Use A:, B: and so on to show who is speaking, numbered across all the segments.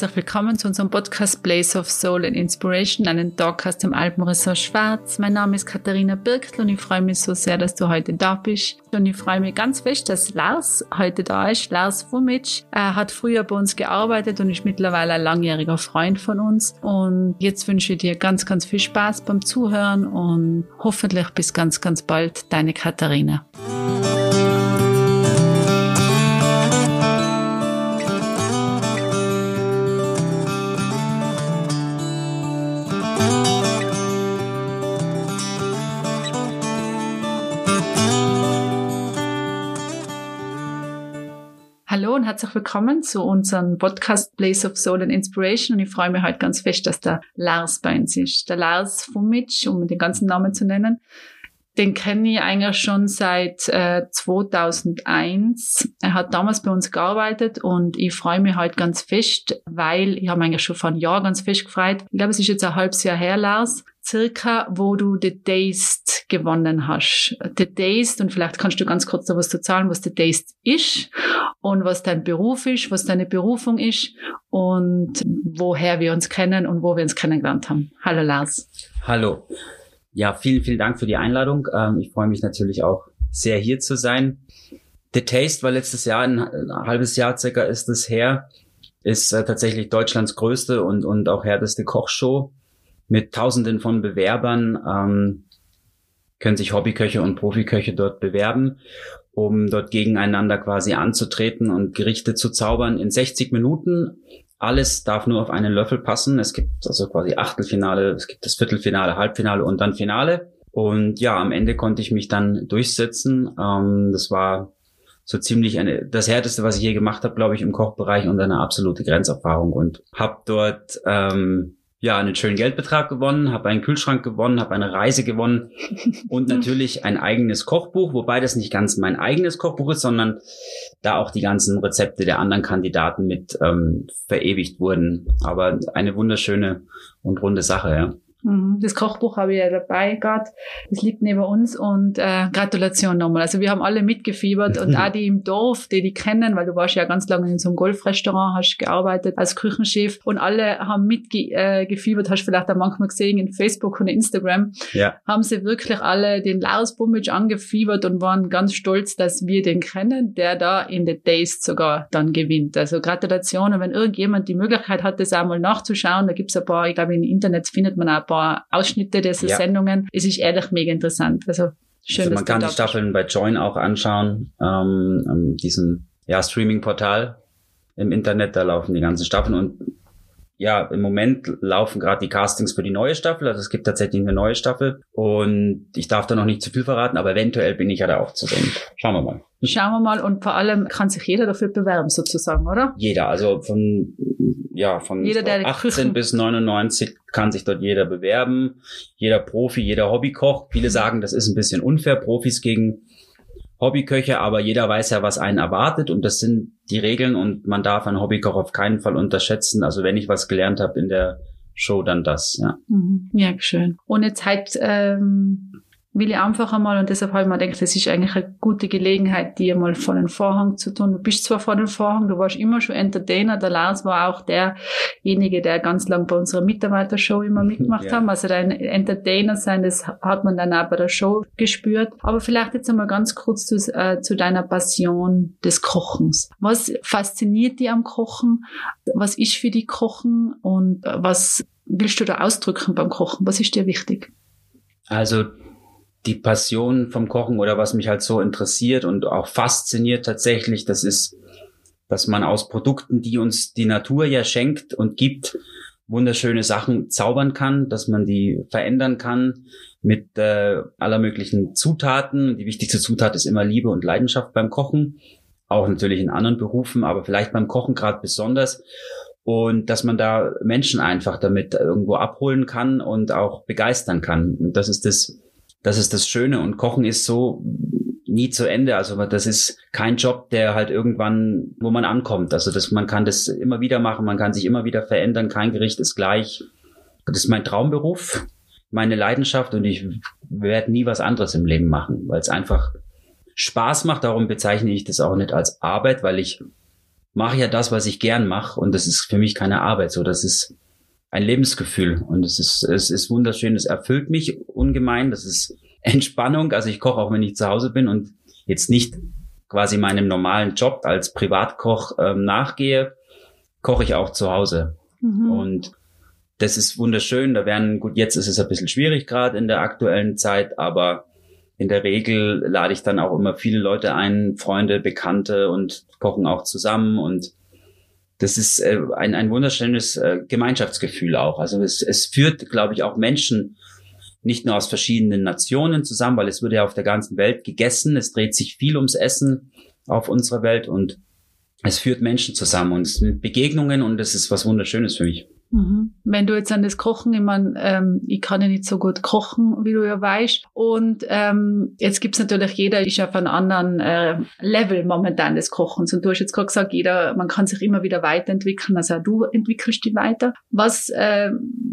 A: herzlich willkommen zu unserem Podcast Place of Soul and Inspiration, einen Talk aus dem Alpenressort Schwarz. Mein Name ist Katharina Birktl und ich freue mich so sehr, dass du heute da bist. Und ich freue mich ganz fest, dass Lars heute da ist. Lars Fumic er hat früher bei uns gearbeitet und ist mittlerweile ein langjähriger Freund von uns. Und jetzt wünsche ich dir ganz, ganz viel Spaß beim Zuhören und hoffentlich bis ganz, ganz bald, deine Katharina. Und herzlich willkommen zu unserem Podcast Place of Soul and Inspiration. Und ich freue mich heute ganz fest, dass der Lars bei uns ist. Der Lars Fumic, um den ganzen Namen zu nennen, den kenne ich eigentlich schon seit äh, 2001. Er hat damals bei uns gearbeitet und ich freue mich heute ganz fest, weil ich habe eigentlich schon vor einem Jahr ganz fest gefreut. Ich glaube, es ist jetzt ein halbes Jahr her, Lars, circa, wo du The Dazed gewonnen hast. The Dazed, und vielleicht kannst du ganz kurz da was zu zahlen, was The Dazed ist und was dein Beruf ist, was deine Berufung ist und woher wir uns kennen und wo wir uns kennengelernt haben. Hallo Lars.
B: Hallo. Ja, vielen, vielen Dank für die Einladung. Ähm, ich freue mich natürlich auch sehr hier zu sein. The Taste war letztes Jahr, ein, ein halbes Jahr circa ist es her, ist äh, tatsächlich Deutschlands größte und, und auch härteste Kochshow mit Tausenden von Bewerbern. Ähm, können sich Hobbyköche und Profiköche dort bewerben, um dort gegeneinander quasi anzutreten und Gerichte zu zaubern in 60 Minuten alles darf nur auf einen Löffel passen. Es gibt also quasi Achtelfinale, es gibt das Viertelfinale, Halbfinale und dann Finale. Und ja, am Ende konnte ich mich dann durchsetzen. Ähm, das war so ziemlich eine, das härteste, was ich je gemacht habe, glaube ich, im Kochbereich und eine absolute Grenzerfahrung und habe dort ähm, ja einen schönen Geldbetrag gewonnen, habe einen Kühlschrank gewonnen, habe eine Reise gewonnen und natürlich ein eigenes Kochbuch, wobei das nicht ganz mein eigenes Kochbuch ist, sondern da auch die ganzen Rezepte der anderen Kandidaten mit ähm, verewigt wurden. Aber eine wunderschöne und runde Sache, ja.
A: Mhm. Das Kochbuch habe ich ja dabei gerade. Das liegt neben uns und äh, Gratulation nochmal. Also wir haben alle mitgefiebert und auch die im Dorf, die die kennen, weil du warst ja ganz lange in so einem Golfrestaurant, hast gearbeitet als Küchenchef und alle haben mitgefiebert, äh, hast vielleicht auch manchmal gesehen in Facebook und Instagram, ja. haben sie wirklich alle den Lars Bumic angefiebert und waren ganz stolz, dass wir den kennen, der da in the Days sogar dann gewinnt. Also Gratulation und wenn irgendjemand die Möglichkeit hat, das auch mal nachzuschauen, da gibt's ein paar, ich glaube im Internet findet man auch paar Ausschnitte dieser ja. Sendungen. Es ist ehrlich mega interessant. Also schön,
B: also man kann die Staffeln bei Join auch anschauen, ähm, diesem ja, Streaming-Portal im Internet, da laufen die ganzen Staffeln und ja, im Moment laufen gerade die Castings für die neue Staffel. Also es gibt tatsächlich eine neue Staffel. Und ich darf da noch nicht zu viel verraten, aber eventuell bin ich ja da auch zu sehen. Schauen wir mal.
A: Schauen wir mal. Und vor allem kann sich jeder dafür bewerben, sozusagen, oder?
B: Jeder. Also von, ja, von jeder, 18 Küchen. bis 99 kann sich dort jeder bewerben. Jeder Profi, jeder Hobbykoch. Viele sagen, das ist ein bisschen unfair. Profis gegen Hobbyköche, aber jeder weiß ja, was einen erwartet und das sind die Regeln und man darf einen Hobbykoch auf keinen Fall unterschätzen. Also wenn ich was gelernt habe in der Show, dann das, ja.
A: Mhm. Ja, schön. Und jetzt halt ähm, will ich einfach einmal, und deshalb habe ich mir gedacht, das ist eigentlich eine gute Gelegenheit, dir mal vor den Vorhang zu tun. Du bist zwar vor den Vorhang, du warst immer schon Entertainer, der Lars war auch derjenige, der ganz lang bei unserer Mitarbeitershow immer mitgemacht ja. haben. Also dein Entertainer sein, das hat man dann auch bei der Show gespürt. Aber vielleicht jetzt einmal ganz kurz zu, äh, zu deiner Passion des Kochens. Was fasziniert dich am Kochen? Was ist für dich Kochen? Und äh, was willst du da ausdrücken beim Kochen? Was ist dir wichtig?
B: Also die Passion vom Kochen oder was mich halt so interessiert und auch fasziniert tatsächlich, das ist, dass man aus Produkten, die uns die Natur ja schenkt und gibt, wunderschöne Sachen zaubern kann, dass man die verändern kann mit äh, aller möglichen Zutaten. Die wichtigste Zutat ist immer Liebe und Leidenschaft beim Kochen, auch natürlich in anderen Berufen, aber vielleicht beim Kochen gerade besonders. Und dass man da Menschen einfach damit irgendwo abholen kann und auch begeistern kann. Und das ist das, das ist das Schöne und Kochen ist so nie zu Ende. Also das ist kein Job, der halt irgendwann, wo man ankommt. Also das, man kann das immer wieder machen, man kann sich immer wieder verändern. Kein Gericht ist gleich. Das ist mein Traumberuf, meine Leidenschaft und ich werde nie was anderes im Leben machen, weil es einfach Spaß macht. Darum bezeichne ich das auch nicht als Arbeit, weil ich mache ja das, was ich gern mache und das ist für mich keine Arbeit. So, das ist ein Lebensgefühl und es ist es ist wunderschön. Es erfüllt mich ungemein. Das ist Entspannung. Also ich koche auch, wenn ich zu Hause bin und jetzt nicht quasi meinem normalen Job als Privatkoch ähm, nachgehe, koche ich auch zu Hause. Mhm. Und das ist wunderschön. Da werden, gut, jetzt ist es ein bisschen schwierig gerade in der aktuellen Zeit, aber in der Regel lade ich dann auch immer viele Leute ein, Freunde, Bekannte und kochen auch zusammen und das ist äh, ein, ein wunderschönes äh, Gemeinschaftsgefühl auch. Also es, es führt, glaube ich, auch Menschen nicht nur aus verschiedenen Nationen zusammen, weil es wird ja auf der ganzen Welt gegessen. Es dreht sich viel ums Essen auf unserer Welt und es führt Menschen zusammen und es sind Begegnungen und das ist was Wunderschönes für mich.
A: Mhm. Wenn du jetzt an das Kochen, ich meine, ähm, ich kann ja nicht so gut kochen, wie du ja weißt. Und ähm, jetzt gibt's natürlich, jeder ist auf einem anderen äh, Level momentan des Kochens. Und du hast jetzt gerade gesagt, jeder, man kann sich immer wieder weiterentwickeln. Also auch du entwickelst dich weiter. Was äh,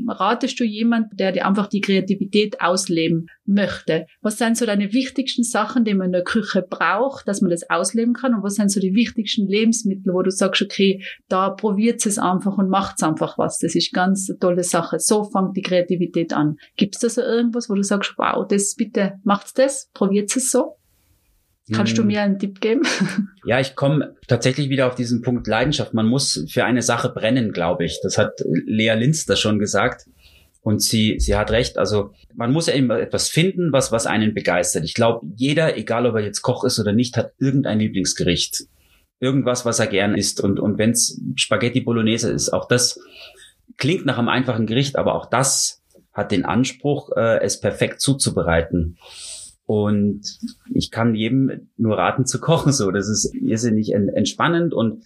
A: ratest du jemand, der dir einfach die Kreativität ausleben möchte? Was sind so deine wichtigsten Sachen, die man in der Küche braucht, dass man das ausleben kann? Und was sind so die wichtigsten Lebensmittel, wo du sagst, okay, da probiert es einfach und macht einfach was? Das ist ganz eine tolle Sache. So fängt die Kreativität an. Gibt es da so irgendwas, wo du sagst, wow, das bitte macht's das, probiert es so? Kannst du hm. mir einen Tipp geben?
B: Ja, ich komme tatsächlich wieder auf diesen Punkt Leidenschaft. Man muss für eine Sache brennen, glaube ich. Das hat Lea Linz da schon gesagt. Und sie, sie hat recht. Also man muss ja immer etwas finden, was, was einen begeistert. Ich glaube, jeder, egal ob er jetzt Koch ist oder nicht, hat irgendein Lieblingsgericht. Irgendwas, was er gern isst. Und, und wenn es Spaghetti Bolognese ist, auch das klingt nach einem einfachen Gericht, aber auch das hat den Anspruch, äh, es perfekt zuzubereiten. Und ich kann jedem nur raten zu kochen. So, das ist irrsinnig entspannend und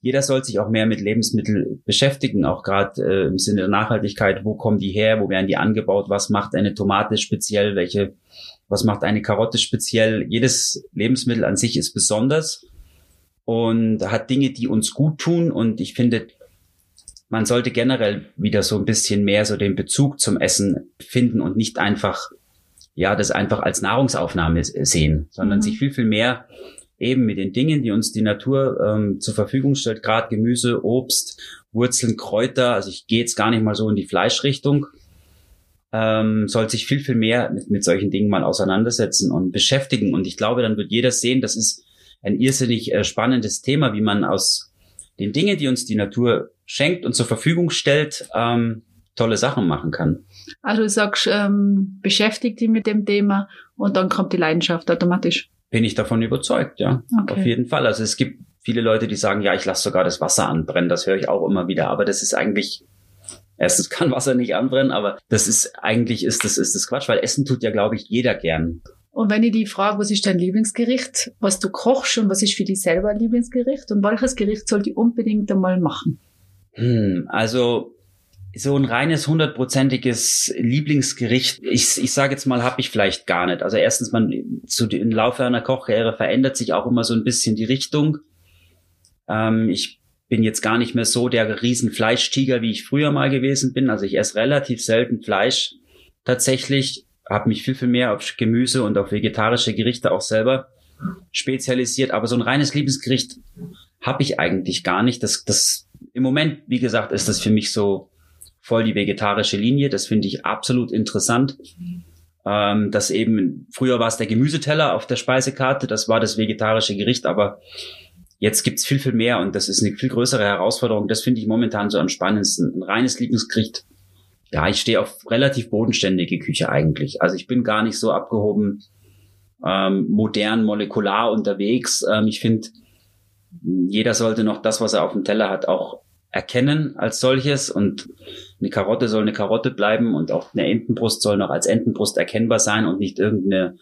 B: jeder soll sich auch mehr mit Lebensmitteln beschäftigen, auch gerade äh, im Sinne der Nachhaltigkeit. Wo kommen die her? Wo werden die angebaut? Was macht eine Tomate speziell? Welche? Was macht eine Karotte speziell? Jedes Lebensmittel an sich ist besonders und hat Dinge, die uns gut tun. Und ich finde, man sollte generell wieder so ein bisschen mehr so den Bezug zum Essen finden und nicht einfach, ja, das einfach als Nahrungsaufnahme sehen, sondern mhm. sich viel, viel mehr eben mit den Dingen, die uns die Natur ähm, zur Verfügung stellt, gerade Gemüse, Obst, Wurzeln, Kräuter, also ich gehe jetzt gar nicht mal so in die Fleischrichtung, ähm, soll sich viel, viel mehr mit, mit solchen Dingen mal auseinandersetzen und beschäftigen. Und ich glaube, dann wird jeder sehen, das ist ein irrsinnig äh, spannendes Thema, wie man aus den Dingen, die uns die Natur schenkt und zur Verfügung stellt, ähm, tolle Sachen machen kann.
A: Also du sagst, ähm, beschäftigt dich mit dem Thema und dann kommt die Leidenschaft automatisch.
B: Bin ich davon überzeugt, ja. Okay. Auf jeden Fall. Also es gibt viele Leute, die sagen, ja, ich lasse sogar das Wasser anbrennen. Das höre ich auch immer wieder. Aber das ist eigentlich, erstens kann Wasser nicht anbrennen, aber das ist eigentlich ist das ist das Quatsch, weil Essen tut ja, glaube ich, jeder gern.
A: Und wenn ich die frage, was ist dein Lieblingsgericht, was du kochst und was ist für dich selber ein Lieblingsgericht und welches Gericht sollte ich unbedingt einmal machen?
B: Hm, also so ein reines hundertprozentiges Lieblingsgericht, ich, ich sage jetzt mal, habe ich vielleicht gar nicht. Also erstens, man zu im Laufe einer Kochkarriere verändert sich auch immer so ein bisschen die Richtung. Ähm, ich bin jetzt gar nicht mehr so der riesen Fleischtiger, wie ich früher mal gewesen bin. Also ich esse relativ selten Fleisch tatsächlich, habe mich viel, viel mehr auf Gemüse und auf vegetarische Gerichte auch selber spezialisiert. Aber so ein reines Lieblingsgericht habe ich eigentlich gar nicht. Das, das im Moment, wie gesagt, ist das für mich so voll die vegetarische Linie. Das finde ich absolut interessant. Ähm, dass eben, früher war es der Gemüseteller auf der Speisekarte, das war das vegetarische Gericht, aber jetzt gibt's viel, viel mehr und das ist eine viel größere Herausforderung. Das finde ich momentan so am spannendsten. Ein reines Lieblingsgericht. Ja, ich stehe auf relativ bodenständige Küche eigentlich. Also ich bin gar nicht so abgehoben, ähm, modern, molekular unterwegs. Ähm, ich finde, jeder sollte noch das, was er auf dem Teller hat, auch erkennen als solches und eine Karotte soll eine Karotte bleiben und auch eine Entenbrust soll noch als Entenbrust erkennbar sein und nicht irgendeine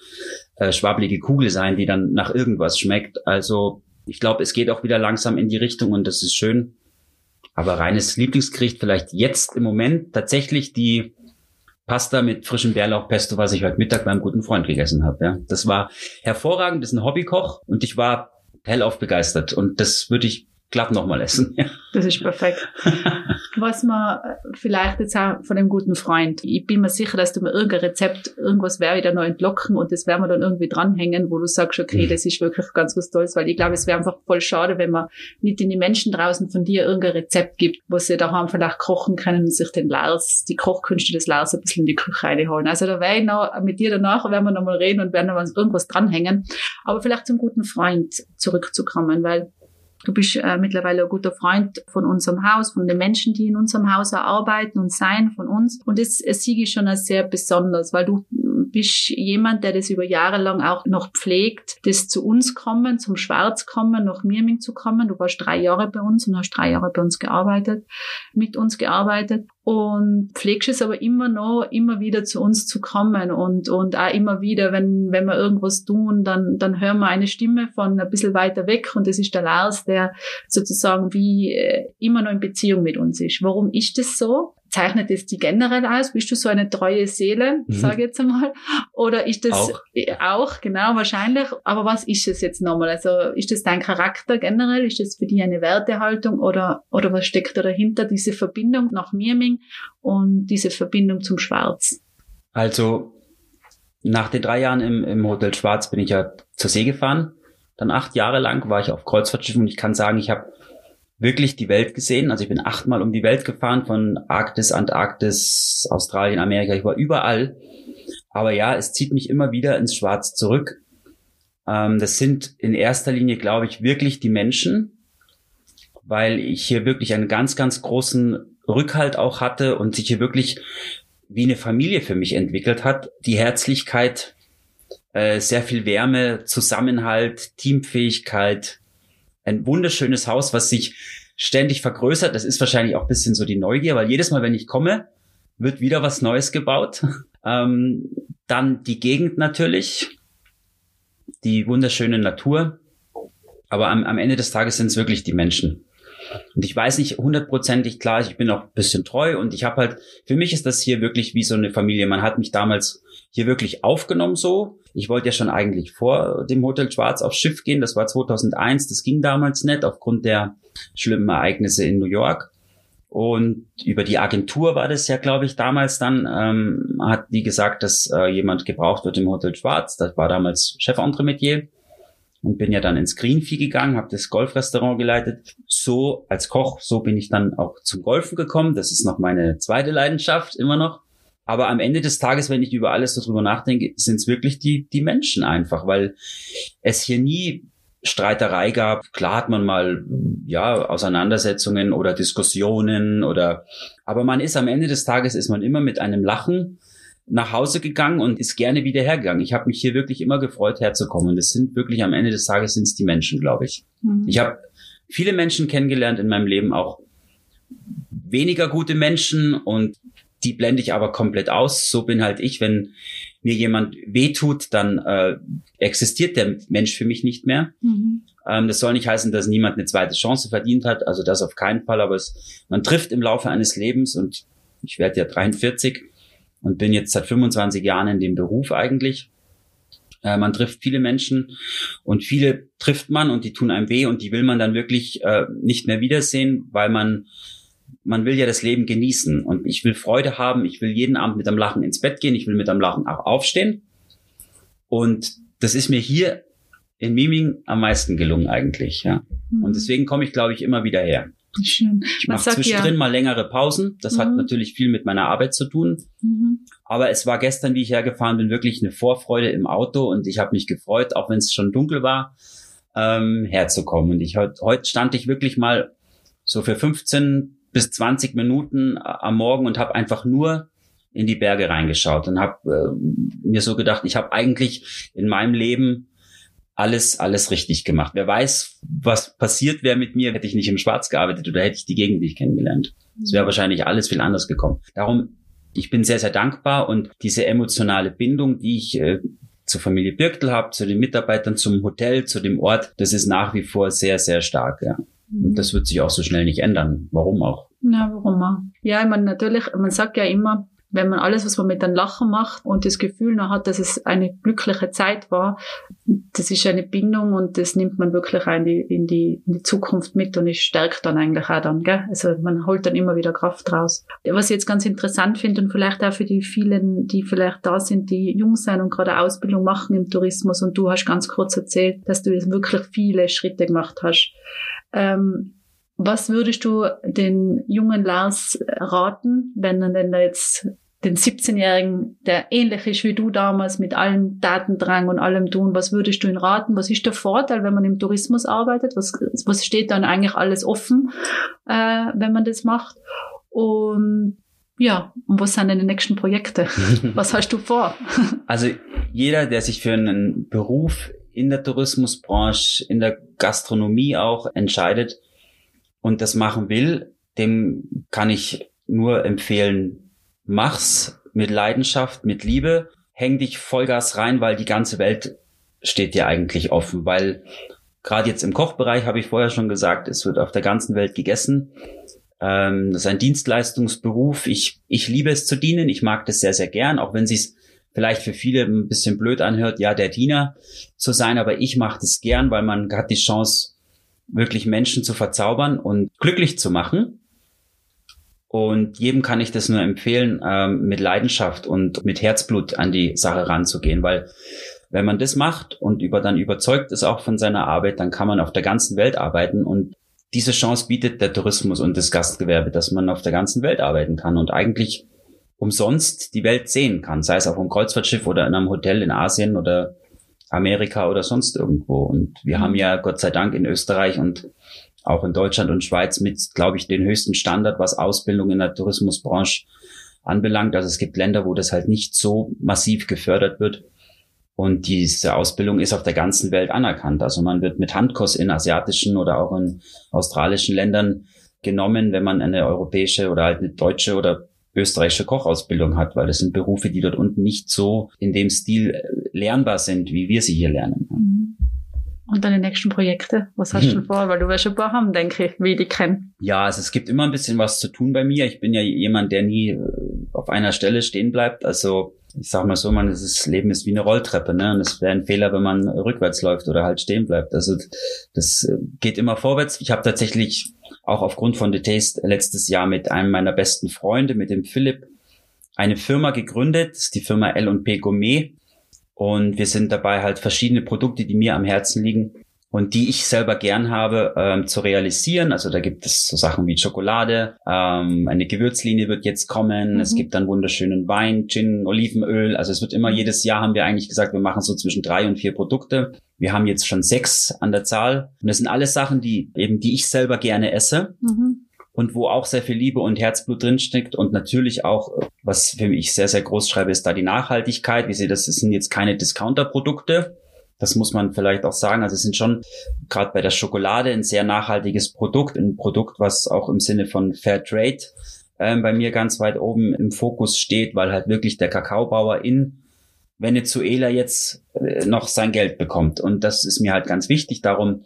B: äh, schwabbelige Kugel sein, die dann nach irgendwas schmeckt. Also ich glaube, es geht auch wieder langsam in die Richtung und das ist schön. Aber reines Lieblingsgericht vielleicht jetzt im Moment tatsächlich die Pasta mit frischem Bärlauchpesto, was ich heute Mittag beim guten Freund gegessen habe. Ja. Das war hervorragend, das ist ein Hobbykoch und ich war hellauf begeistert und das würde ich glatt nochmal essen. Ja.
A: Das ist perfekt. Was man vielleicht jetzt auch von einem guten Freund, ich bin mir sicher, dass du mir irgendein Rezept, irgendwas wäre wieder noch entlocken und das werden wir dann irgendwie dranhängen, wo du sagst, okay, mhm. das ist wirklich ganz was Tolles, weil ich glaube, es wäre einfach voll schade, wenn man nicht in die Menschen draußen von dir irgendein Rezept gibt, wo sie daheim vielleicht kochen können und sich den Lars, die Kochkünste des Lars ein bisschen in die Küche reinholen. Also da werde ich noch, mit dir danach werden wir noch mal reden und werden noch irgendwas dranhängen. Aber vielleicht zum guten Freund zurückzukommen, weil Du bist äh, mittlerweile ein guter Freund von unserem Haus, von den Menschen, die in unserem Haus arbeiten und sein, von uns. Und das, das sehe ich schon als sehr besonders, weil du bist jemand, der das über Jahre lang auch noch pflegt, das zu uns kommen, zum Schwarz kommen, nach Mirming zu kommen. Du warst drei Jahre bei uns und hast drei Jahre bei uns gearbeitet, mit uns gearbeitet und pflegst es aber immer noch, immer wieder zu uns zu kommen und, und auch immer wieder, wenn, wenn wir irgendwas tun, dann, dann hören wir eine Stimme von ein bisschen weiter weg und das ist der Lars, der sozusagen wie äh, immer noch in Beziehung mit uns ist. Warum ist das so? Zeichnet es die generell aus? Bist du so eine treue Seele, mhm. sage ich jetzt einmal? Oder ist das auch. auch, genau, wahrscheinlich. Aber was ist es jetzt nochmal? Also ist das dein Charakter generell? Ist das für dich eine Wertehaltung oder, oder was steckt da dahinter? Diese Verbindung nach Mirming und diese Verbindung zum Schwarz?
B: Also, nach den drei Jahren im, im Hotel Schwarz bin ich ja zur See gefahren. Dann acht Jahre lang war ich auf Kreuzfahrtschiffen und ich kann sagen, ich habe wirklich die Welt gesehen. Also ich bin achtmal um die Welt gefahren, von Arktis, Antarktis, Australien, Amerika. Ich war überall. Aber ja, es zieht mich immer wieder ins Schwarz zurück. Ähm, das sind in erster Linie, glaube ich, wirklich die Menschen, weil ich hier wirklich einen ganz, ganz großen Rückhalt auch hatte und sich hier wirklich wie eine Familie für mich entwickelt hat. Die Herzlichkeit, äh, sehr viel Wärme, Zusammenhalt, Teamfähigkeit, ein wunderschönes Haus, was sich ständig vergrößert. Das ist wahrscheinlich auch ein bisschen so die Neugier, weil jedes Mal, wenn ich komme, wird wieder was Neues gebaut. ähm, dann die Gegend natürlich, die wunderschöne Natur. Aber am, am Ende des Tages sind es wirklich die Menschen. Und ich weiß nicht hundertprozentig klar, ich bin auch ein bisschen treu und ich habe halt, für mich ist das hier wirklich wie so eine Familie. Man hat mich damals hier wirklich aufgenommen so. Ich wollte ja schon eigentlich vor dem Hotel Schwarz aufs Schiff gehen. Das war 2001. Das ging damals nicht aufgrund der schlimmen Ereignisse in New York. Und über die Agentur war das ja, glaube ich, damals dann, ähm, hat die gesagt, dass äh, jemand gebraucht wird im Hotel Schwarz. Das war damals Chef Entremetier und bin ja dann ins Greenfee gegangen, habe das Golfrestaurant geleitet. So als Koch, so bin ich dann auch zum Golfen gekommen. Das ist noch meine zweite Leidenschaft immer noch. Aber am Ende des Tages, wenn ich über alles darüber nachdenke, sind es wirklich die, die Menschen einfach, weil es hier nie Streiterei gab. Klar hat man mal, ja, Auseinandersetzungen oder Diskussionen oder, aber man ist am Ende des Tages ist man immer mit einem Lachen nach Hause gegangen und ist gerne wieder hergegangen. Ich habe mich hier wirklich immer gefreut, herzukommen. Das sind wirklich am Ende des Tages sind es die Menschen, glaube ich. Mhm. Ich habe viele Menschen kennengelernt in meinem Leben, auch weniger gute Menschen und die blende ich aber komplett aus. So bin halt ich. Wenn mir jemand wehtut, dann äh, existiert der Mensch für mich nicht mehr. Mhm. Ähm, das soll nicht heißen, dass niemand eine zweite Chance verdient hat. Also das auf keinen Fall. Aber es, man trifft im Laufe eines Lebens und ich werde ja 43 und bin jetzt seit 25 Jahren in dem Beruf eigentlich. Äh, man trifft viele Menschen und viele trifft man und die tun einem weh und die will man dann wirklich äh, nicht mehr wiedersehen, weil man man will ja das Leben genießen und ich will Freude haben, ich will jeden Abend mit einem Lachen ins Bett gehen, ich will mit einem Lachen auch aufstehen. Und das ist mir hier in Miming am meisten gelungen eigentlich, ja. Mhm. Und deswegen komme ich, glaube ich, immer wieder her.
A: Schön.
B: Ich mache zwischendrin ja. mal längere Pausen. Das mhm. hat natürlich viel mit meiner Arbeit zu tun. Mhm. Aber es war gestern, wie ich hergefahren bin, wirklich eine Vorfreude im Auto und ich habe mich gefreut, auch wenn es schon dunkel war, ähm, herzukommen. Und ich heute heut stand ich wirklich mal so für 15 bis 20 Minuten äh, am Morgen und habe einfach nur in die Berge reingeschaut und habe äh, mir so gedacht, ich habe eigentlich in meinem Leben alles, alles richtig gemacht. Wer weiß, was passiert wäre mit mir, hätte ich nicht im Schwarz gearbeitet oder hätte ich die Gegend nicht kennengelernt. Es wäre wahrscheinlich alles viel anders gekommen. Darum, ich bin sehr, sehr dankbar und diese emotionale Bindung, die ich äh, zur Familie Birktel habe, zu den Mitarbeitern, zum Hotel, zu dem Ort, das ist nach wie vor sehr, sehr stark. Ja. Und das wird sich auch so schnell nicht ändern. Warum auch?
A: Na, warum auch? Ja, ich meine, natürlich, man sagt ja immer, wenn man alles, was man mit einem Lachen macht und das Gefühl noch hat, dass es eine glückliche Zeit war, das ist eine Bindung und das nimmt man wirklich in die, in die, in die Zukunft mit und es stärkt dann eigentlich auch dann, gell? Also man holt dann immer wieder Kraft raus. Was ich jetzt ganz interessant finde und vielleicht auch für die vielen, die vielleicht da sind, die jung sein und gerade Ausbildung machen im Tourismus und du hast ganz kurz erzählt, dass du jetzt wirklich viele Schritte gemacht hast. Ähm, was würdest du den jungen Lars raten, wenn er denn da jetzt den 17-Jährigen, der ähnlich ist wie du damals mit allem Datendrang und allem tun, was würdest du ihm raten? Was ist der Vorteil, wenn man im Tourismus arbeitet? Was, was steht dann eigentlich alles offen, äh, wenn man das macht? Und ja, und was sind denn die nächsten Projekte? was hast du vor?
B: also jeder, der sich für einen Beruf in der Tourismusbranche, in der Gastronomie auch entscheidet und das machen will, dem kann ich nur empfehlen, mach's mit Leidenschaft, mit Liebe, häng dich Vollgas rein, weil die ganze Welt steht dir eigentlich offen, weil gerade jetzt im Kochbereich habe ich vorher schon gesagt, es wird auf der ganzen Welt gegessen. Ähm, das ist ein Dienstleistungsberuf. Ich, ich liebe es zu dienen. Ich mag das sehr, sehr gern, auch wenn es vielleicht für viele ein bisschen blöd anhört, ja, der Diener zu sein, aber ich mache das gern, weil man hat die Chance, wirklich Menschen zu verzaubern und glücklich zu machen. Und jedem kann ich das nur empfehlen, ähm, mit Leidenschaft und mit Herzblut an die Sache ranzugehen, weil wenn man das macht und über dann überzeugt ist auch von seiner Arbeit, dann kann man auf der ganzen Welt arbeiten und diese Chance bietet der Tourismus und das Gastgewerbe, dass man auf der ganzen Welt arbeiten kann und eigentlich umsonst die Welt sehen kann, sei es auf einem Kreuzfahrtschiff oder in einem Hotel in Asien oder Amerika oder sonst irgendwo. Und wir mhm. haben ja Gott sei Dank in Österreich und auch in Deutschland und Schweiz mit, glaube ich, den höchsten Standard, was Ausbildung in der Tourismusbranche anbelangt. Also es gibt Länder, wo das halt nicht so massiv gefördert wird. Und diese Ausbildung ist auf der ganzen Welt anerkannt. Also man wird mit Handkurs in asiatischen oder auch in australischen Ländern genommen, wenn man eine europäische oder halt eine deutsche oder österreichische Kochausbildung hat, weil das sind Berufe, die dort unten nicht so in dem Stil lernbar sind, wie wir sie hier lernen.
A: Und deine nächsten Projekte? Was hast du hm. vor? Weil du wirst ein paar haben, denke ich, wie die kennen.
B: Ja, also es gibt immer ein bisschen was zu tun bei mir. Ich bin ja jemand, der nie äh, auf einer Stelle stehen bleibt. Also ich sag mal so, man, das Leben ist wie eine Rolltreppe, ne? Und es wäre ein Fehler, wenn man rückwärts läuft oder halt stehen bleibt. Also das äh, geht immer vorwärts. Ich habe tatsächlich auch aufgrund von The Taste letztes Jahr mit einem meiner besten Freunde, mit dem Philipp, eine Firma gegründet, das ist die Firma L&P Gourmet. Und wir sind dabei halt verschiedene Produkte, die mir am Herzen liegen und die ich selber gern habe, ähm, zu realisieren. Also da gibt es so Sachen wie Schokolade, ähm, eine Gewürzlinie wird jetzt kommen, mhm. es gibt dann wunderschönen Wein, Gin, Olivenöl. Also es wird immer jedes Jahr haben wir eigentlich gesagt, wir machen so zwischen drei und vier Produkte. Wir haben jetzt schon sechs an der Zahl. Und das sind alles Sachen, die eben, die ich selber gerne esse. Mhm und wo auch sehr viel Liebe und Herzblut drinsteckt und natürlich auch, was für mich sehr, sehr groß schreibe, ist da die Nachhaltigkeit. Wie sehe das, das sind jetzt keine Discounter-Produkte. Das muss man vielleicht auch sagen. Also es sind schon gerade bei der Schokolade ein sehr nachhaltiges Produkt, ein Produkt, was auch im Sinne von Fair Trade äh, bei mir ganz weit oben im Fokus steht, weil halt wirklich der Kakaobauer in Venezuela jetzt äh, noch sein Geld bekommt. Und das ist mir halt ganz wichtig. Darum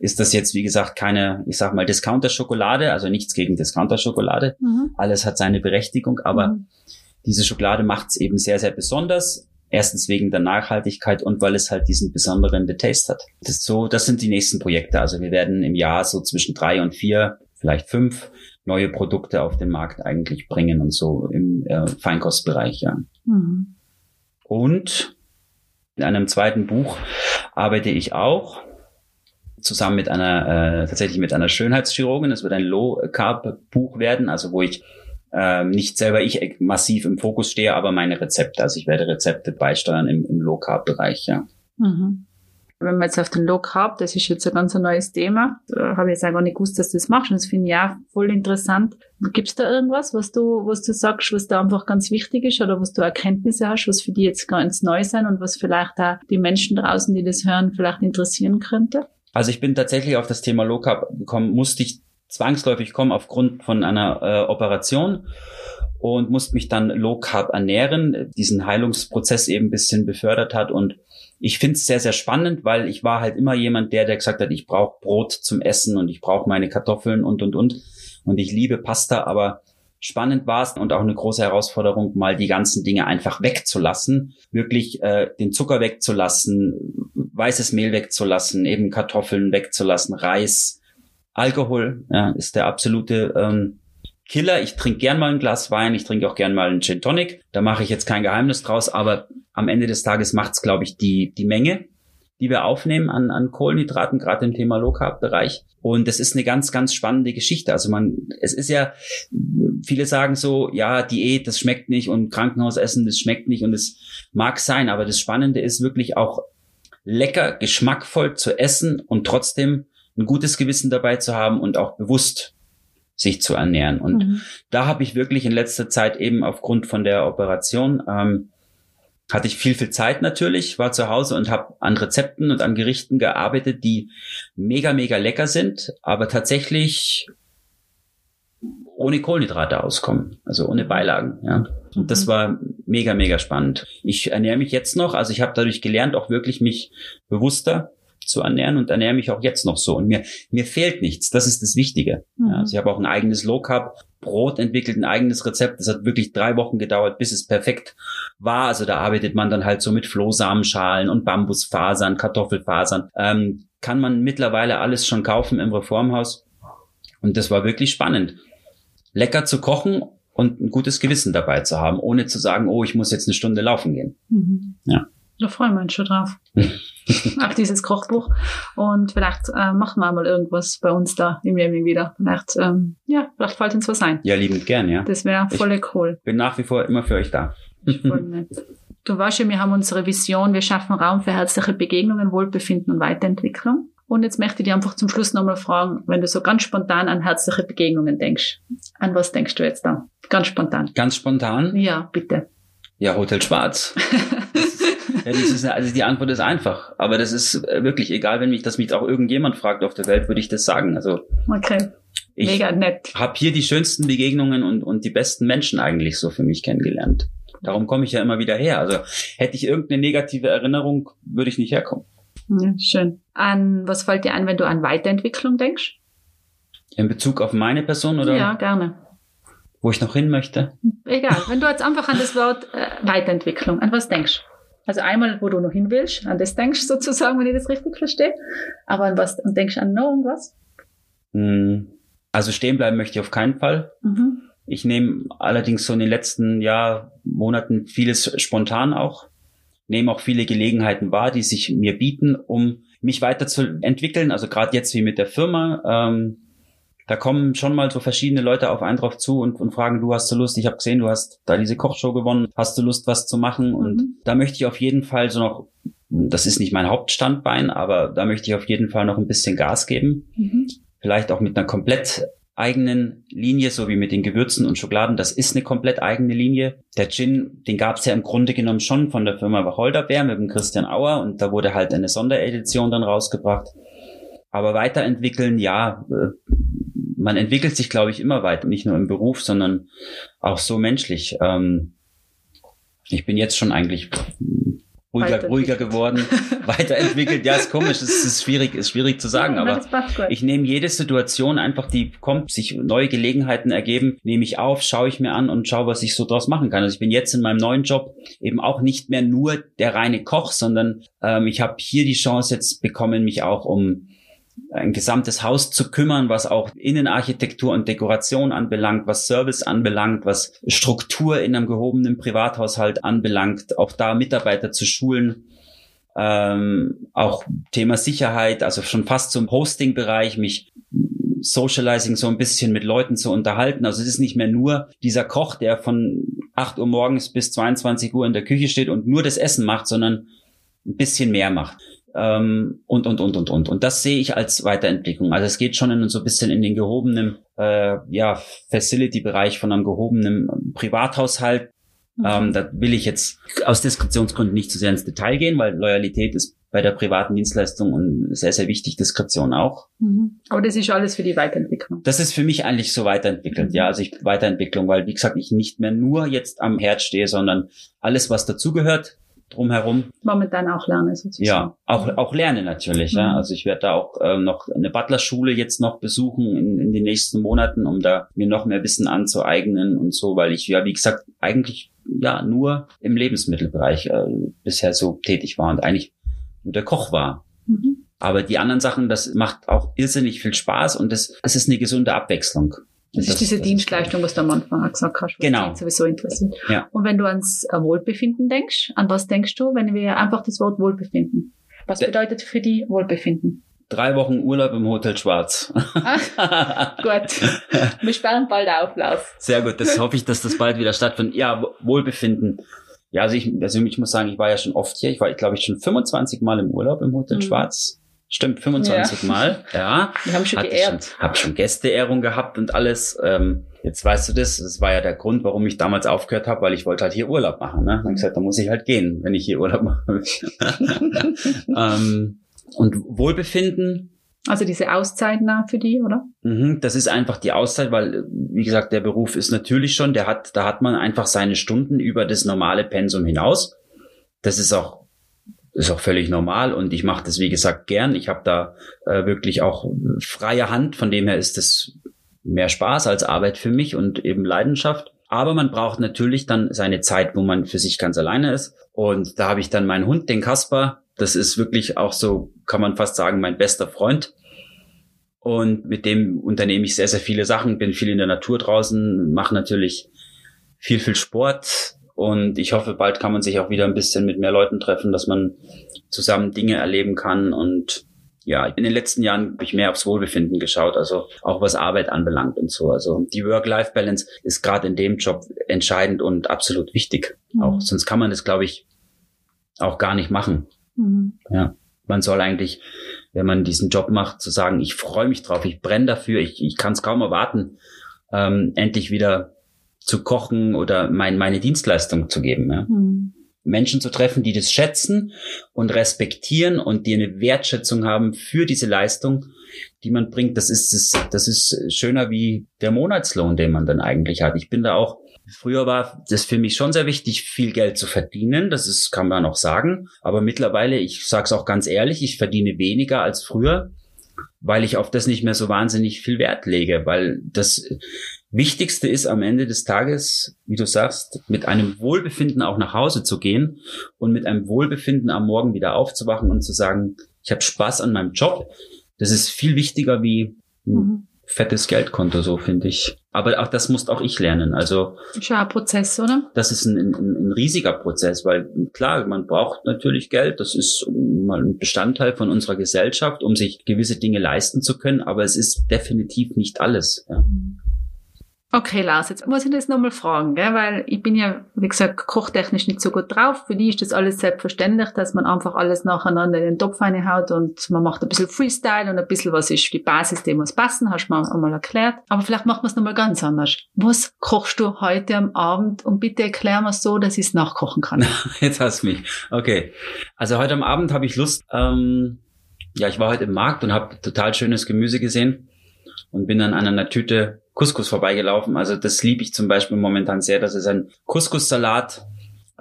B: ist das jetzt, wie gesagt, keine, ich sag mal, Discounter-Schokolade, also nichts gegen Discounter-Schokolade. Mhm. Alles hat seine Berechtigung, aber mhm. diese Schokolade macht es eben sehr, sehr besonders. Erstens wegen der Nachhaltigkeit und weil es halt diesen besonderen Taste hat. Das ist so, das sind die nächsten Projekte. Also wir werden im Jahr so zwischen drei und vier, vielleicht fünf neue Produkte auf den Markt eigentlich bringen und so im äh, Feinkostbereich, ja. Mhm. Und in einem zweiten Buch arbeite ich auch zusammen mit einer, äh, tatsächlich mit einer Schönheitschirurgin. Es wird ein Low-Carb-Buch werden, also wo ich ähm, nicht selber ich massiv im Fokus stehe, aber meine Rezepte. Also ich werde Rezepte beisteuern im, im Low-Carb-Bereich, ja. Mhm.
A: Wenn man jetzt auf den Low Carb, das ist jetzt ein ganz neues Thema, da habe ich jetzt einfach nicht gewusst, dass du das machst und das finde ich auch voll interessant. Gibt es da irgendwas, was du, was du sagst, was da einfach ganz wichtig ist oder was du Erkenntnisse hast, was für die jetzt ganz neu sein und was vielleicht auch die Menschen draußen, die das hören, vielleicht interessieren könnte?
B: Also ich bin tatsächlich auf das Thema Low Carb gekommen, musste ich zwangsläufig kommen aufgrund von einer äh, Operation und musste mich dann Low Carb ernähren, diesen Heilungsprozess eben ein bisschen befördert hat und ich finde es sehr, sehr spannend, weil ich war halt immer jemand, der, der gesagt hat, ich brauche Brot zum Essen und ich brauche meine Kartoffeln und, und, und. Und ich liebe Pasta, aber spannend war es und auch eine große Herausforderung, mal die ganzen Dinge einfach wegzulassen, wirklich äh, den Zucker wegzulassen, weißes Mehl wegzulassen, eben Kartoffeln wegzulassen, Reis, Alkohol ja, ist der absolute ähm, Killer. Ich trinke gern mal ein Glas Wein, ich trinke auch gern mal einen Gin Tonic. Da mache ich jetzt kein Geheimnis draus, aber am Ende des Tages macht es, glaube ich, die, die Menge die wir aufnehmen an, an Kohlenhydraten, gerade im Thema Low Carb Bereich. Und das ist eine ganz, ganz spannende Geschichte. Also man, es ist ja, viele sagen so, ja, Diät, das schmeckt nicht und Krankenhausessen, das schmeckt nicht und es mag sein. Aber das Spannende ist wirklich auch lecker, geschmackvoll zu essen und trotzdem ein gutes Gewissen dabei zu haben und auch bewusst sich zu ernähren. Und mhm. da habe ich wirklich in letzter Zeit eben aufgrund von der Operation ähm, hatte ich viel, viel Zeit natürlich, war zu Hause und habe an Rezepten und an Gerichten gearbeitet, die mega, mega lecker sind, aber tatsächlich ohne Kohlenhydrate auskommen, also ohne Beilagen. Ja. Und das mhm. war mega, mega spannend. Ich ernähre mich jetzt noch, also ich habe dadurch gelernt, auch wirklich mich bewusster zu ernähren und ernähre mich auch jetzt noch so. Und mir, mir fehlt nichts. Das ist das Wichtige. Mhm. Also ich habe auch ein eigenes Low Carb Brot entwickelt, ein eigenes Rezept. Das hat wirklich drei Wochen gedauert, bis es perfekt war. Also da arbeitet man dann halt so mit Flohsamenschalen und Bambusfasern, Kartoffelfasern. Ähm, kann man mittlerweile alles schon kaufen im Reformhaus. Und das war wirklich spannend. Lecker zu kochen und ein gutes Gewissen dabei zu haben, ohne zu sagen, oh, ich muss jetzt eine Stunde laufen gehen. Mhm.
A: Ja. Da freuen wir uns schon drauf. Auf dieses Kochbuch. Und vielleicht äh, machen wir mal irgendwas bei uns da im Jemi wieder. Vielleicht, ähm, ja, vielleicht fällt uns was ein.
B: Ja, liebend gern, ja.
A: Das wäre voll cool.
B: Bin nach wie vor immer für euch da.
A: voll nett. Du weißt ja, wir haben unsere Vision, wir schaffen Raum für herzliche Begegnungen, Wohlbefinden und Weiterentwicklung. Und jetzt möchte ich dir einfach zum Schluss nochmal fragen, wenn du so ganz spontan an herzliche Begegnungen denkst, an was denkst du jetzt da? Ganz spontan.
B: Ganz spontan?
A: Ja, bitte.
B: Ja, Hotel Schwarz. Ja, das ist, also die Antwort ist einfach. Aber das ist äh, wirklich egal, wenn mich das mich auch irgendjemand fragt auf der Welt, würde ich das sagen. Also
A: okay. Mega nett.
B: Ich habe hier die schönsten Begegnungen und, und die besten Menschen eigentlich so für mich kennengelernt. Darum komme ich ja immer wieder her. Also hätte ich irgendeine negative Erinnerung, würde ich nicht herkommen.
A: Ja, schön. An was fällt dir ein, wenn du an Weiterentwicklung denkst?
B: In Bezug auf meine Person oder?
A: Ja, gerne.
B: Wo ich noch hin möchte?
A: Egal. Wenn du jetzt einfach an das Wort äh, Weiterentwicklung, an was denkst? Also einmal, wo du noch hin willst, an das denkst sozusagen, wenn ich das richtig verstehe. Aber an was, und denkst an noch irgendwas?
B: Hm, also stehen bleiben möchte ich auf keinen Fall. Mhm. Ich nehme allerdings so in den letzten Jahr, Monaten vieles spontan auch. Nehme auch viele Gelegenheiten wahr, die sich mir bieten, um mich weiterzuentwickeln. Also gerade jetzt wie mit der Firma. Ähm, da kommen schon mal so verschiedene Leute auf einen drauf zu und, und fragen, du hast du Lust, ich habe gesehen, du hast da diese Kochshow gewonnen, hast du Lust, was zu machen? Und mhm. da möchte ich auf jeden Fall so noch, das ist nicht mein Hauptstandbein, aber da möchte ich auf jeden Fall noch ein bisschen Gas geben. Mhm. Vielleicht auch mit einer komplett eigenen Linie, so wie mit den Gewürzen und Schokoladen. Das ist eine komplett eigene Linie. Der Gin, den gab es ja im Grunde genommen schon von der Firma Wacholderbeer mit dem Christian Auer und da wurde halt eine Sonderedition dann rausgebracht. Aber weiterentwickeln, ja, äh, man entwickelt sich, glaube ich, immer weiter, nicht nur im Beruf, sondern auch so menschlich. Ähm, ich bin jetzt schon eigentlich ruhiger, ruhiger geworden, weiterentwickelt. Ja, ist komisch, es ist schwierig, ist schwierig zu sagen, ja, aber ich nehme jede Situation einfach, die kommt, sich neue Gelegenheiten ergeben, nehme ich auf, schaue ich mir an und schaue, was ich so draus machen kann. Also ich bin jetzt in meinem neuen Job eben auch nicht mehr nur der reine Koch, sondern ähm, ich habe hier die Chance jetzt bekommen, mich auch um ein gesamtes Haus zu kümmern, was auch Innenarchitektur und Dekoration anbelangt, was Service anbelangt, was Struktur in einem gehobenen Privathaushalt anbelangt, auch da Mitarbeiter zu schulen. Ähm, auch Thema Sicherheit, also schon fast zum Hosting-Bereich, mich Socializing so ein bisschen mit Leuten zu unterhalten. Also es ist nicht mehr nur dieser Koch, der von 8 Uhr morgens bis 22 Uhr in der Küche steht und nur das Essen macht, sondern ein bisschen mehr macht ähm, und, und, und, und, und. Und das sehe ich als Weiterentwicklung. Also es geht schon in, so ein bisschen in den gehobenen, äh, ja, Facility-Bereich von einem gehobenen Privathaushalt. Mhm. Ähm, da will ich jetzt aus Diskretionsgründen nicht zu sehr ins Detail gehen, weil Loyalität ist bei der privaten Dienstleistung und sehr, sehr wichtig, Diskretion auch.
A: Mhm. Aber das ist alles für die Weiterentwicklung.
B: Das ist für mich eigentlich so weiterentwickelt, mhm. ja, also ich Weiterentwicklung, weil wie gesagt, ich nicht mehr nur jetzt am Herd stehe, sondern alles, was dazugehört, drumherum.
A: Momentan auch lernen sozusagen.
B: Ja, auch, auch lernen natürlich. Mhm. Ja. Also ich werde da auch äh, noch eine Butlerschule jetzt noch besuchen in, in den nächsten Monaten, um da mir noch mehr Wissen anzueignen und so, weil ich ja, wie gesagt, eigentlich ja nur im Lebensmittelbereich äh, bisher so tätig war und eigentlich nur der Koch war. Mhm. Aber die anderen Sachen, das macht auch irrsinnig viel Spaß und das, das ist eine gesunde Abwechslung.
A: Das, das ist diese das Dienstleistung, was du am Anfang gesagt hast, was
B: genau.
A: sowieso interessiert.
B: Ja.
A: Und wenn du ans äh, Wohlbefinden denkst, an was denkst du, wenn wir einfach das Wort Wohlbefinden? Was De bedeutet für die Wohlbefinden?
B: Drei Wochen Urlaub im Hotel Schwarz.
A: Ah, gut. Wir sperren bald auf, Lars.
B: Sehr gut. Das hoffe ich, dass das bald wieder stattfindet. Ja, Wohlbefinden. Ja, also ich, also ich muss sagen, ich war ja schon oft hier. Ich war, ich glaube ich, schon 25 Mal im Urlaub im Hotel mhm. Schwarz. Stimmt, 25 ja. Mal. Ja.
A: Wir haben schon geehrt.
B: Schon, hab schon Gästeehrung gehabt und alles. Ähm, jetzt weißt du das. Das war ja der Grund, warum ich damals aufgehört habe, weil ich wollte halt hier Urlaub machen. Ne? Dann gesagt, da muss ich halt gehen, wenn ich hier Urlaub mache. ähm, und Wohlbefinden.
A: Also diese Auszeit nah für die, oder?
B: Mhm, das ist einfach die Auszeit, weil, wie gesagt, der Beruf ist natürlich schon, der hat, da hat man einfach seine Stunden über das normale Pensum hinaus. Das ist auch ist auch völlig normal und ich mache das, wie gesagt, gern. Ich habe da äh, wirklich auch freie Hand, von dem her ist es mehr Spaß als Arbeit für mich und eben Leidenschaft. Aber man braucht natürlich dann seine Zeit, wo man für sich ganz alleine ist. Und da habe ich dann meinen Hund, den Kasper. Das ist wirklich auch so, kann man fast sagen, mein bester Freund. Und mit dem unternehme ich sehr, sehr viele Sachen, bin viel in der Natur draußen, mache natürlich viel, viel Sport, und ich hoffe, bald kann man sich auch wieder ein bisschen mit mehr Leuten treffen, dass man zusammen Dinge erleben kann. Und ja, in den letzten Jahren habe ich mehr aufs Wohlbefinden geschaut, also auch was Arbeit anbelangt und so. Also die Work-Life-Balance ist gerade in dem Job entscheidend und absolut wichtig. Mhm. Auch sonst kann man das, glaube ich, auch gar nicht machen. Mhm. Ja, man soll eigentlich, wenn man diesen Job macht, zu sagen, ich freue mich drauf, ich brenne dafür, ich, ich kann es kaum erwarten, ähm, endlich wieder zu kochen oder mein, meine Dienstleistung zu geben. Ja. Mhm. Menschen zu treffen, die das schätzen und respektieren und die eine Wertschätzung haben für diese Leistung, die man bringt. Das ist, das, das ist schöner wie der Monatslohn, den man dann eigentlich hat. Ich bin da auch Früher war das für mich schon sehr wichtig, viel Geld zu verdienen. Das ist, kann man auch sagen. Aber mittlerweile, ich sage es auch ganz ehrlich, ich verdiene weniger als früher, weil ich auf das nicht mehr so wahnsinnig viel Wert lege, weil das Wichtigste ist am Ende des Tages, wie du sagst, mit einem Wohlbefinden auch nach Hause zu gehen und mit einem Wohlbefinden am Morgen wieder aufzuwachen und zu sagen, ich habe Spaß an meinem Job. Das ist viel wichtiger wie ein mhm. fettes Geldkonto, so finde ich. Aber auch das muss auch ich lernen. Also
A: schon ein Prozess, oder?
B: Das ist ein, ein, ein riesiger Prozess, weil klar, man braucht natürlich Geld. Das ist mal ein Bestandteil von unserer Gesellschaft, um sich gewisse Dinge leisten zu können. Aber es ist definitiv nicht alles. Ja. Mhm.
A: Okay, Lars, jetzt muss ich das nochmal fragen, gell? weil ich bin ja, wie gesagt, kochtechnisch nicht so gut drauf. Für die ist das alles selbstverständlich, dass man einfach alles nacheinander in den Topf reinhaut und man macht ein bisschen Freestyle und ein bisschen was ist die Basis, die muss passen, hast du mir einmal erklärt. Aber vielleicht macht man es nochmal ganz anders. Was kochst du heute am Abend und bitte erklär mir so, dass ich es nachkochen kann.
B: Jetzt hast du mich. Okay. Also heute am Abend habe ich Lust, ähm, ja, ich war heute im Markt und habe total schönes Gemüse gesehen und bin dann an einer Tüte Couscous vorbeigelaufen. Also das liebe ich zum Beispiel momentan sehr. Das ist ein Couscous-Salat.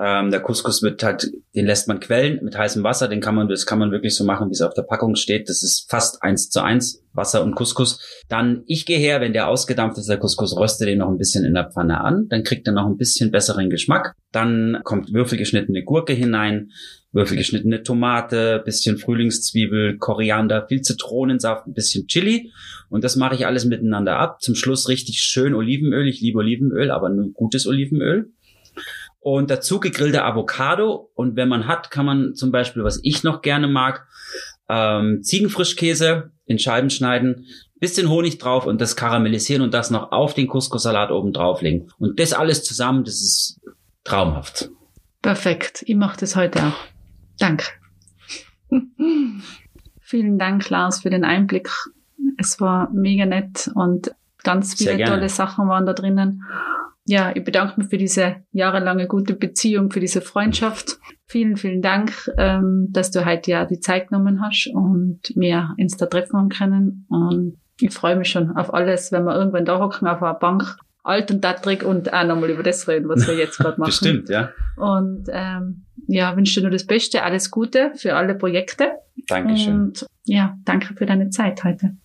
B: Ähm, der Couscous wird halt, den lässt man quellen mit heißem Wasser. Den kann man, das kann man wirklich so machen, wie es auf der Packung steht. Das ist fast eins zu eins Wasser und Couscous. Dann ich gehe her, wenn der ausgedampft ist, der Couscous, röste den noch ein bisschen in der Pfanne an. Dann kriegt er noch ein bisschen besseren Geschmack. Dann kommt würfelgeschnittene Gurke hinein, würfelgeschnittene Tomate, bisschen Frühlingszwiebel, Koriander, viel Zitronensaft, ein bisschen Chili. Und das mache ich alles miteinander ab. Zum Schluss richtig schön Olivenöl. Ich liebe Olivenöl, aber nur gutes Olivenöl. Und dazu gegrillte Avocado. Und wenn man hat, kann man zum Beispiel, was ich noch gerne mag, ähm, Ziegenfrischkäse in Scheiben schneiden, bisschen Honig drauf und das karamellisieren und das noch auf den Couscous-Salat oben drauflegen. Und das alles zusammen, das ist traumhaft.
A: Perfekt. Ich mache das heute auch. Danke. Vielen Dank, Lars, für den Einblick. Es war mega nett und ganz viele tolle Sachen waren da drinnen. Ja, ich bedanke mich für diese jahrelange gute Beziehung, für diese Freundschaft. Vielen, vielen Dank, ähm, dass du heute ja die Zeit genommen hast und mir ins da treffen können. Und ich freue mich schon auf alles, wenn wir irgendwann da hocken auf einer Bank alt und dattrig und auch nochmal über das reden, was wir jetzt gerade machen.
B: Bestimmt, ja.
A: Und ähm, ja, wünsche dir nur das Beste, alles Gute für alle Projekte.
B: Dankeschön.
A: Und ja, danke für deine Zeit heute.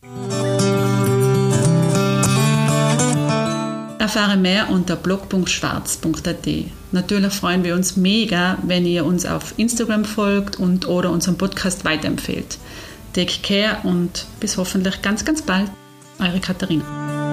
A: Erfahre mehr unter blog.schwarz.at. Natürlich freuen wir uns mega, wenn ihr uns auf Instagram folgt und oder unseren Podcast weiterempfehlt. Take care und bis hoffentlich ganz, ganz bald. Eure Katharina.